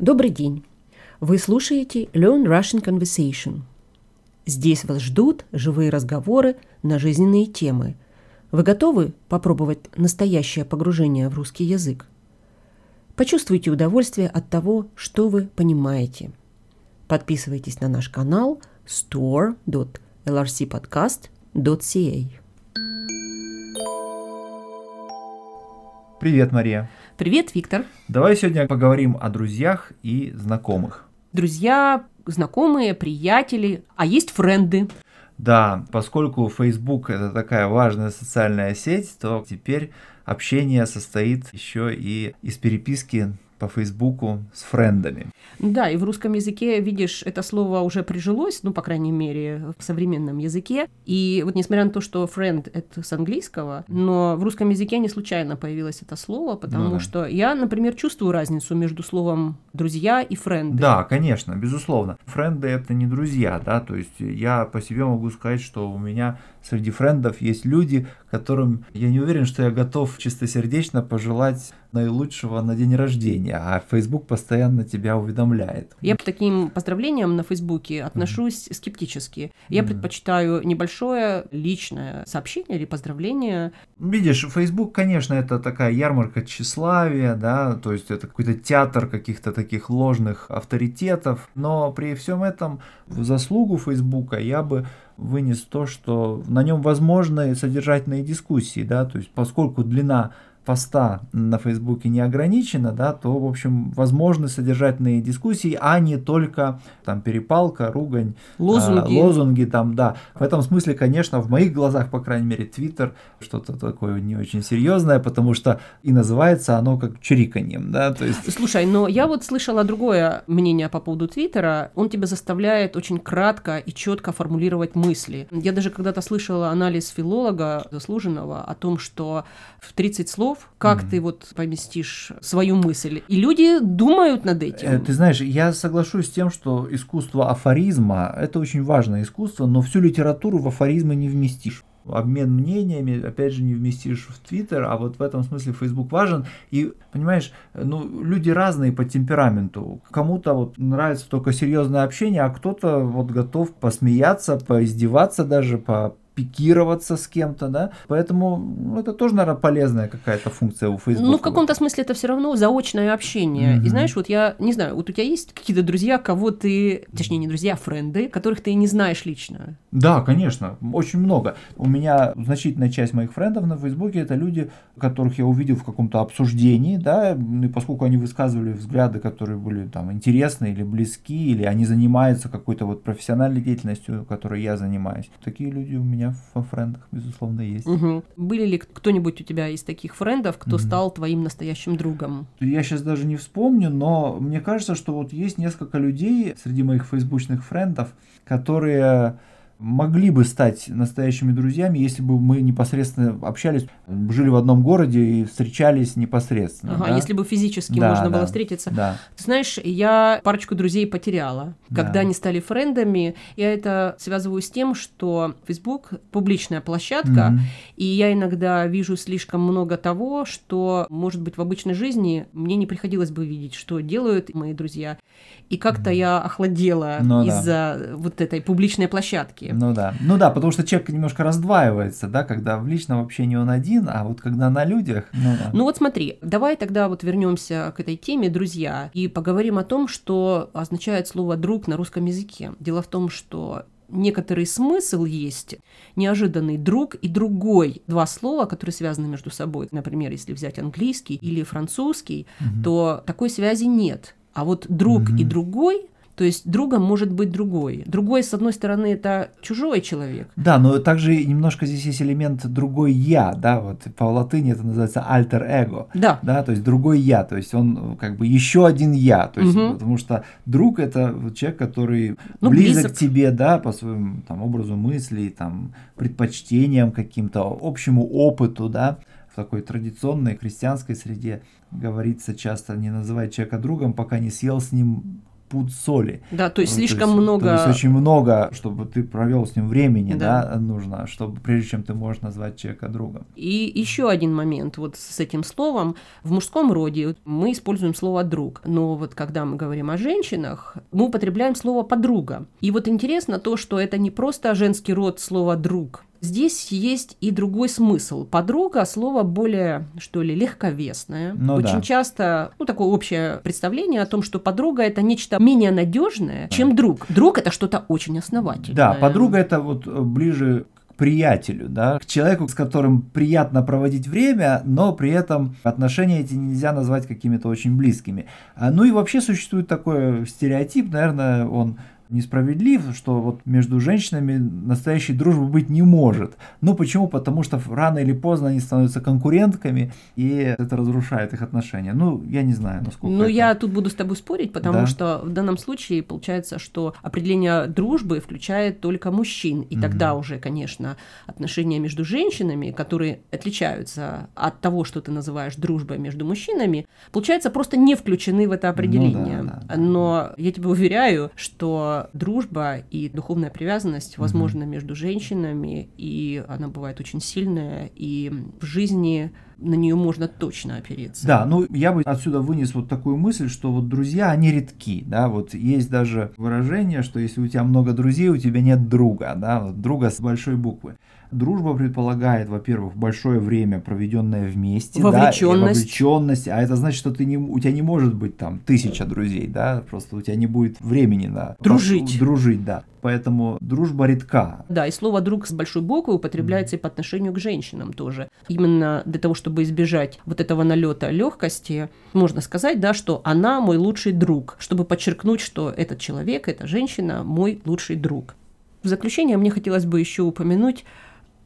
Добрый день! Вы слушаете Learn Russian Conversation. Здесь вас ждут живые разговоры на жизненные темы. Вы готовы попробовать настоящее погружение в русский язык? Почувствуйте удовольствие от того, что вы понимаете. Подписывайтесь на наш канал store.lrcpodcast.ca. Привет, Мария. Привет, Виктор. Давай сегодня поговорим о друзьях и знакомых. Друзья, знакомые, приятели, а есть френды. Да, поскольку Facebook это такая важная социальная сеть, то теперь общение состоит еще и из переписки по Фейсбуку с френдами. Да, и в русском языке, видишь, это слово уже прижилось, ну, по крайней мере, в современном языке. И вот несмотря на то, что friend — это с английского, но в русском языке не случайно появилось это слово, потому ну, да. что я, например, чувствую разницу между словом «друзья» и «френды». Да, конечно, безусловно. Френды — это не друзья, да, то есть я по себе могу сказать, что у меня среди френдов есть люди, которым я не уверен, что я готов чистосердечно пожелать наилучшего на день рождения, а Facebook постоянно тебя уведомляет. Я к таким поздравлениям на Фейсбуке отношусь mm-hmm. скептически. Я mm-hmm. предпочитаю небольшое личное сообщение или поздравление. Видишь, Facebook, конечно, это такая ярмарка тщеславия, да, то есть это какой-то театр каких-то таких ложных авторитетов, но при всем этом в заслугу Фейсбука я бы вынес то, что на нем возможны содержательные дискуссии, да, то есть поскольку длина поста на Фейсбуке не ограничена, да, то, в общем, возможны содержательные дискуссии, а не только там перепалка, ругань, лозунги. А, лозунги там, да. В этом смысле, конечно, в моих глазах, по крайней мере, Твиттер что-то такое не очень серьезное, потому что и называется оно как чириканьем, да, то есть... Слушай, но я вот слышала другое мнение по поводу Твиттера. Он тебя заставляет очень кратко и четко формулировать мысли. Я даже когда-то слышала анализ филолога заслуженного о том, что в 30 слов слов, как mm-hmm. ты вот поместишь свою мысль. И люди думают над этим. Э, ты знаешь, я соглашусь с тем, что искусство афоризма – это очень важное искусство, но всю литературу в афоризмы не вместишь обмен мнениями, опять же, не вместишь в Твиттер, а вот в этом смысле Facebook важен. И, понимаешь, ну, люди разные по темпераменту. Кому-то вот нравится только серьезное общение, а кто-то вот готов посмеяться, поиздеваться даже, по пикироваться с кем-то, да, поэтому ну, это тоже, наверное, полезная какая-то функция у Facebook. Ну, в каком-то смысле это все равно заочное общение. Mm-hmm. И знаешь, вот я, не знаю, вот у тебя есть какие-то друзья, кого ты, точнее, не друзья, а френды, которых ты не знаешь лично? Да, конечно, очень много. У меня значительная часть моих френдов на Фейсбуке это люди, которых я увидел в каком-то обсуждении, да, и поскольку они высказывали взгляды, которые были там интересны или близки, или они занимаются какой-то вот профессиональной деятельностью, которой я занимаюсь, такие люди у меня меня во френдах, безусловно, есть. Угу. Были ли кто-нибудь у тебя из таких френдов, кто угу. стал твоим настоящим другом? Я сейчас даже не вспомню, но мне кажется, что вот есть несколько людей среди моих фейсбучных френдов, которые могли бы стать настоящими друзьями, если бы мы непосредственно общались, жили в одном городе и встречались непосредственно. Ага, да? если бы физически да, можно да, было встретиться. Да. Ты знаешь, я парочку друзей потеряла, когда да. они стали френдами. Я это связываю с тем, что Facebook публичная площадка, mm-hmm. и я иногда вижу слишком много того, что, может быть, в обычной жизни мне не приходилось бы видеть, что делают мои друзья. И как-то mm-hmm. я охладела ну, из-за да. вот этой публичной площадки языке. Ну да. Ну да, потому что человек немножко раздваивается, да, когда в личном общении он один, а вот когда на людях. Ну, да. ну вот смотри, давай тогда вот вернемся к этой теме, друзья, и поговорим о том, что означает слово друг на русском языке. Дело в том, что некоторый смысл есть, неожиданный друг и другой. Два слова, которые связаны между собой. Например, если взять английский или французский, угу. то такой связи нет. А вот друг угу. и другой то есть другом может быть другой. Другой, с одной стороны, это чужой человек. Да, но также немножко здесь есть элемент другой я, да, вот по латыни это называется ego. Да. Да, то есть другой я, то есть он как бы еще один я, то есть угу. потому что друг это человек, который ну, близок, близок к тебе, да, по своему там образу мыслей, там предпочтениям каким-то, общему опыту, да в такой традиционной христианской среде говорится часто не называть человека другом, пока не съел с ним пуд соли. Да, то есть Ну, слишком есть- много... То есть очень много, чтобы ты провел с ним времени, Да. да, нужно, чтобы прежде чем ты можешь назвать человека другом. И еще один момент вот с этим словом. В мужском роде мы используем слово «друг», но вот когда мы говорим о женщинах, мы употребляем слово «подруга». И вот интересно то, что это не просто женский род слова «друг», Здесь есть и другой смысл. Подруга – слово более, что ли, легковесное. Ну Очень да. часто, ну, такое общее представление о том, что подруга – это нечто менее надежное, чем друг. Друг – это что-то очень основательное. Да, подруга это вот э, ближе к приятелю, да, к человеку, с которым приятно проводить время, но при этом отношения эти нельзя назвать какими-то очень близкими. А, Ну и вообще существует такой стереотип, наверное, он несправедлив, что вот между женщинами настоящей дружбы быть не может. Ну почему? Потому что рано или поздно они становятся конкурентками, и это разрушает их отношения. Ну, я не знаю, насколько Ну, это- я тут буду с тобой спорить, потому Да. что в данном случае получается, что определение дружбы включает только мужчин. И Мгм. тогда уже, конечно, отношения между женщинами, которые отличаются от того, что ты называешь дружбой между мужчинами, получается, просто не включены в это определение. Ну да, да, да. Но я тебе уверяю, что дружба и духовная привязанность возможна между женщинами, и она бывает очень сильная, и в жизни на нее можно точно опереться. Да, ну я бы отсюда вынес вот такую мысль, что вот друзья, они редки, да, вот есть даже выражение, что если у тебя много друзей, у тебя нет друга, да, вот друга с большой буквы. Дружба предполагает, во-первых, большое время, проведенное вместе, да, и Вовлечённость. вовлеченность, а это значит, что ты не, у тебя не может быть там тысяча друзей, да, просто у тебя не будет времени на Дружить. дружить, да, поэтому дружба редка. Да, и слово «друг» с большой буквы употребляется и по отношению к женщинам тоже. Именно для того, чтобы избежать вот этого налета легкости, можно сказать, да, что она мой лучший друг, чтобы подчеркнуть, что этот человек, эта женщина мой лучший друг. В заключение мне хотелось бы еще упомянуть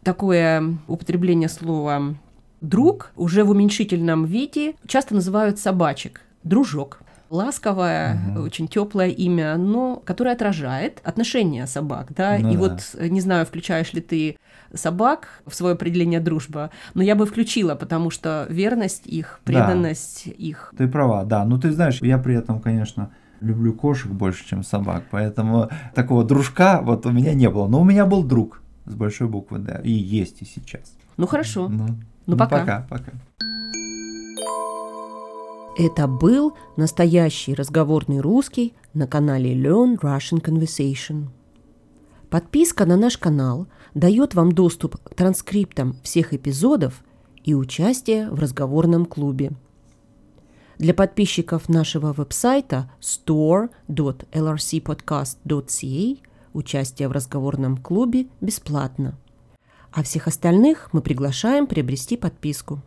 такое употребление слова «друг» уже в уменьшительном виде часто называют собачек. Дружок. Ласковое, Мгм. очень теплое имя, но которое отражает отношения собак, да. Ну И да. вот э, не знаю, включаешь ли ты собак в свое определение дружба, но я бы включила, потому что верность их, Да. преданность их. Ты права, да. Ну ты знаешь, я при этом, конечно, люблю кошек больше, чем собак, поэтому такого дружка вот у меня не было. Но у меня был друг с большой буквы, да, и есть и сейчас. Ну хорошо. Ну, Ну, пока. Пока, пока. Это был настоящий разговорный русский на канале Learn Russian Conversation. Подписка на наш канал дает вам доступ к транскриптам всех эпизодов и участие в разговорном клубе. Для подписчиков нашего веб-сайта store.lrcpodcast.ca участие в разговорном клубе бесплатно. А всех остальных мы приглашаем приобрести подписку.